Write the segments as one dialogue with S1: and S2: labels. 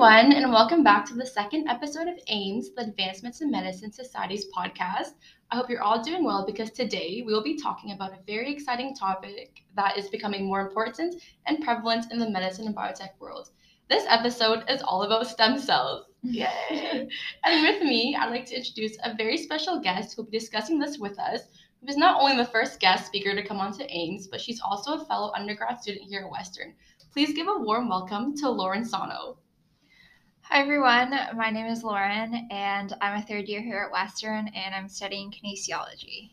S1: everyone, and welcome back to the second episode of AIMS, the Advancements in Medicine Society's podcast. I hope you're all doing well because today we will be talking about a very exciting topic that is becoming more important and prevalent in the medicine and biotech world. This episode is all about stem cells. Yay! and with me, I'd like to introduce a very special guest who will be discussing this with us, who is not only the first guest speaker to come onto AIMS, but she's also a fellow undergrad student here at Western. Please give a warm welcome to Lauren Sano.
S2: Hi everyone, my name is Lauren and I'm a third year here at Western and I'm studying kinesiology.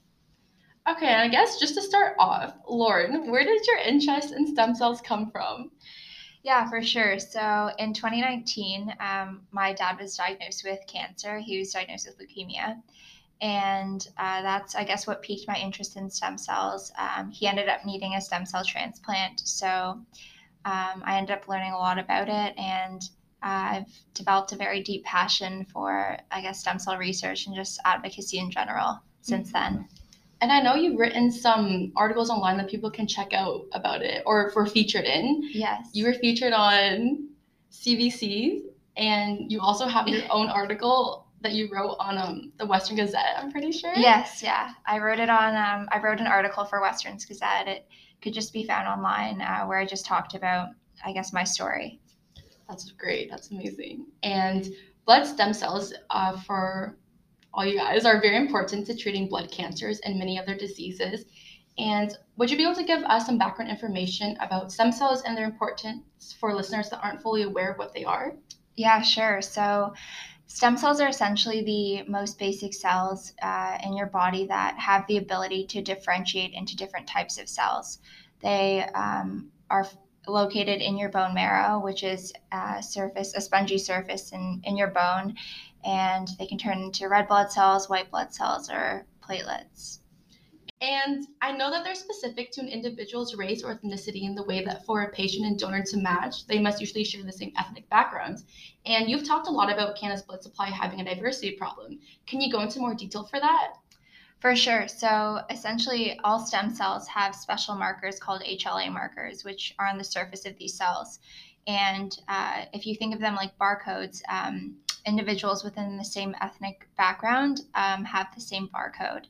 S1: Okay, and I guess just to start off, Lauren, where did your interest in stem cells come from?
S2: Yeah, for sure. So in 2019, um, my dad was diagnosed with cancer. He was diagnosed with leukemia. And uh, that's, I guess, what piqued my interest in stem cells. Um, he ended up needing a stem cell transplant. So um, I ended up learning a lot about it and I've developed a very deep passion for, I guess, stem cell research and just advocacy in general since mm-hmm. then.
S1: And I know you've written some articles online that people can check out about it or were featured in.
S2: Yes.
S1: You were featured on CBC, and you also have your own article that you wrote on um, the Western Gazette, I'm pretty sure.
S2: Yes, yeah. I wrote it on, um, I wrote an article for Western's Gazette. It could just be found online uh, where I just talked about, I guess, my story.
S1: That's great. That's amazing. And blood stem cells, uh, for all you guys, are very important to treating blood cancers and many other diseases. And would you be able to give us some background information about stem cells and their importance for listeners that aren't fully aware of what they are?
S2: Yeah, sure. So, stem cells are essentially the most basic cells uh, in your body that have the ability to differentiate into different types of cells. They um, are located in your bone marrow, which is a surface, a spongy surface in, in your bone, and they can turn into red blood cells, white blood cells, or platelets.
S1: And I know that they're specific to an individual's race or ethnicity in the way that for a patient and donor to match, they must usually share the same ethnic backgrounds. And you've talked a lot about Canada's blood supply having a diversity problem. Can you go into more detail for that?
S2: For sure. So essentially, all stem cells have special markers called HLA markers, which are on the surface of these cells. And uh, if you think of them like barcodes, um, individuals within the same ethnic background um, have the same barcode.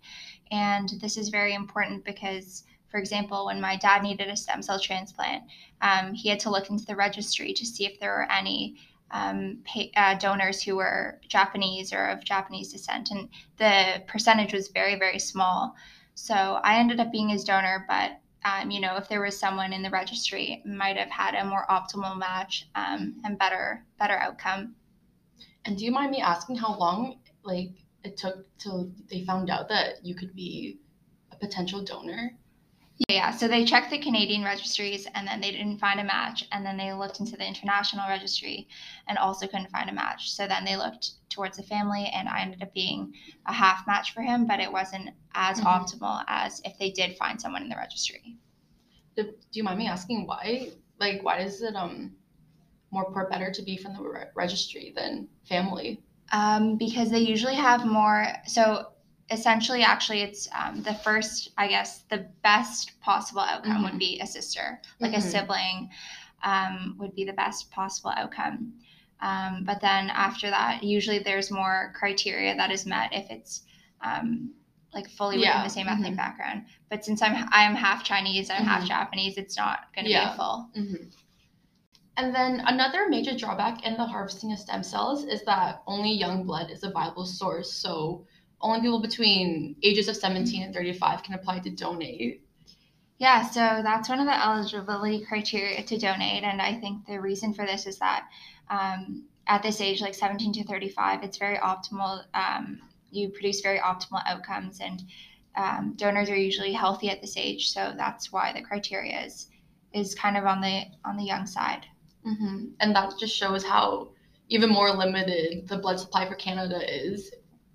S2: And this is very important because, for example, when my dad needed a stem cell transplant, um, he had to look into the registry to see if there were any um, pay, uh, donors who were Japanese or of Japanese descent, and the percentage was very, very small. So I ended up being his donor, but um, you know, if there was someone in the registry, might have had a more optimal match um, and better, better outcome.
S1: And do you mind me asking how long, like, it took till they found out that you could be a potential donor?
S2: Yeah, so they checked the Canadian registries and then they didn't find a match. And then they looked into the international registry and also couldn't find a match. So then they looked towards the family and I ended up being a half match for him, but it wasn't as mm-hmm. optimal as if they did find someone in the registry.
S1: Do, you mind me asking why? Like, why is it um more or better to be from the re- registry than family?
S2: Um, because they usually have more. So essentially actually it's um, the first i guess the best possible outcome mm-hmm. would be a sister like mm-hmm. a sibling um, would be the best possible outcome um, but then after that usually there's more criteria that is met if it's um, like fully within yeah. the same ethnic mm-hmm. background but since i'm i'm half chinese i'm half mm-hmm. japanese it's not going to yeah. be a full
S1: mm-hmm. and then another major drawback in the harvesting of stem cells is that only young blood is a viable source so only people between ages of 17 and 35 can apply to donate.
S2: Yeah, so that's one of the eligibility criteria to donate. And I think the reason for this is that um, at this age, like 17 to 35, it's very optimal. Um, you produce very optimal outcomes, and um, donors are usually healthy at this age. So that's why the criteria is is kind of on the on the young side.
S1: Mm-hmm. And that just shows how even more limited the blood supply for Canada is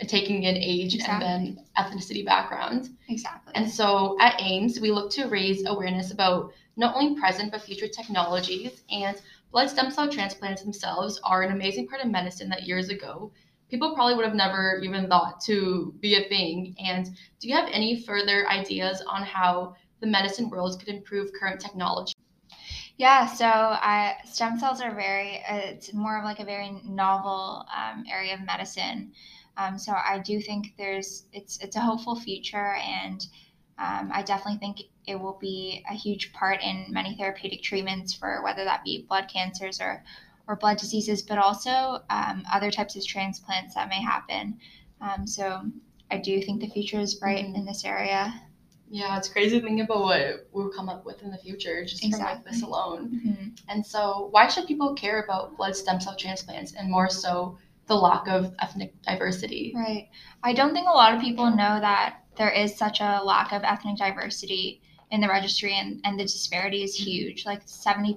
S1: taking in age exactly. and then ethnicity background.
S2: Exactly.
S1: And so at AIMS, we look to raise awareness about not only present but future technologies. And blood stem cell transplants themselves are an amazing part of medicine that years ago people probably would have never even thought to be a thing. And do you have any further ideas on how the medicine world could improve current technology?
S2: Yeah, so I, stem cells are very, uh, it's more of like a very novel um, area of medicine. Um, so I do think there's, it's, it's a hopeful future and um, I definitely think it will be a huge part in many therapeutic treatments for whether that be blood cancers or, or blood diseases, but also um, other types of transplants that may happen. Um, so I do think the future is bright mm-hmm. in this area.
S1: Yeah, it's crazy to think about what we'll come up with in the future just exactly. from like this alone. Mm-hmm. And so, why should people care about blood stem cell transplants and more so the lack of ethnic diversity?
S2: Right. I don't think a lot of people know that there is such a lack of ethnic diversity in the registry and, and the disparity is huge. Like 70%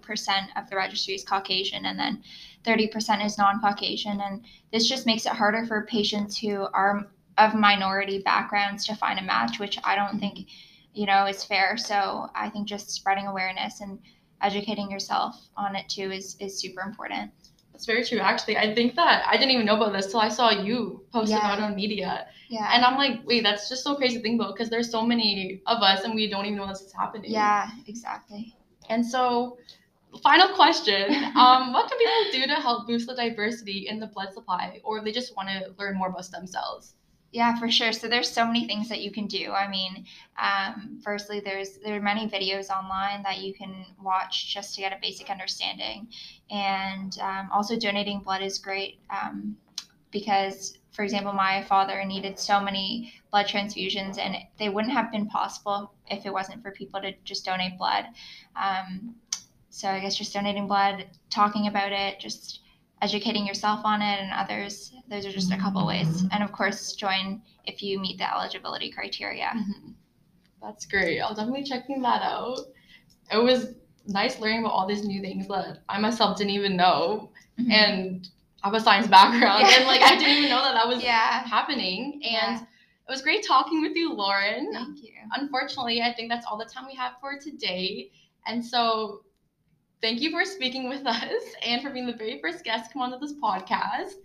S2: of the registry is Caucasian and then 30% is non Caucasian. And this just makes it harder for patients who are of minority backgrounds to find a match, which I don't think, you know, is fair. So I think just spreading awareness and educating yourself on it too is, is super important.
S1: That's very true. Actually, I think that I didn't even know about this till I saw you post yeah. about it on media. Yeah. And I'm like, wait, that's just so crazy to think about because there's so many of us and we don't even know this is happening.
S2: Yeah, exactly.
S1: And so, final question: um, What can people do to help boost the diversity in the blood supply, or if they just want to learn more about stem cells?
S2: Yeah, for sure. So there's so many things that you can do. I mean, um, firstly, there's there are many videos online that you can watch just to get a basic understanding, and um, also donating blood is great um, because, for example, my father needed so many blood transfusions, and they wouldn't have been possible if it wasn't for people to just donate blood. Um, so I guess just donating blood, talking about it, just educating yourself on it and others. Those are just a couple ways. And of course, join if you meet the eligibility criteria. Mm-hmm.
S1: That's great. I'll definitely checking that out. It was nice learning about all these new things that I myself didn't even know. Mm-hmm. And I have a science background, yeah. and like I didn't even know that that was yeah. happening. And yeah. it was great talking with you, Lauren.
S2: Thank you.
S1: Unfortunately, I think that's all the time we have for today. And so thank you for speaking with us and for being the very first guest to come onto this podcast.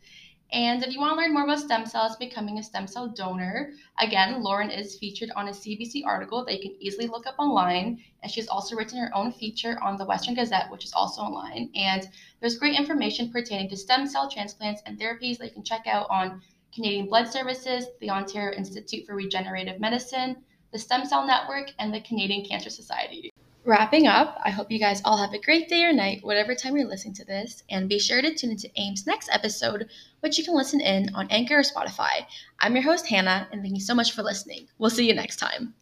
S1: And if you want to learn more about stem cells, becoming a stem cell donor, again, Lauren is featured on a CBC article that you can easily look up online. And she's also written her own feature on the Western Gazette, which is also online. And there's great information pertaining to stem cell transplants and therapies that you can check out on Canadian Blood Services, the Ontario Institute for Regenerative Medicine, the Stem Cell Network, and the Canadian Cancer Society. Wrapping up, I hope you guys all have a great day or night, whatever time you're listening to this, and be sure to tune into AIM's next episode, which you can listen in on Anchor or Spotify. I'm your host, Hannah, and thank you so much for listening. We'll see you next time.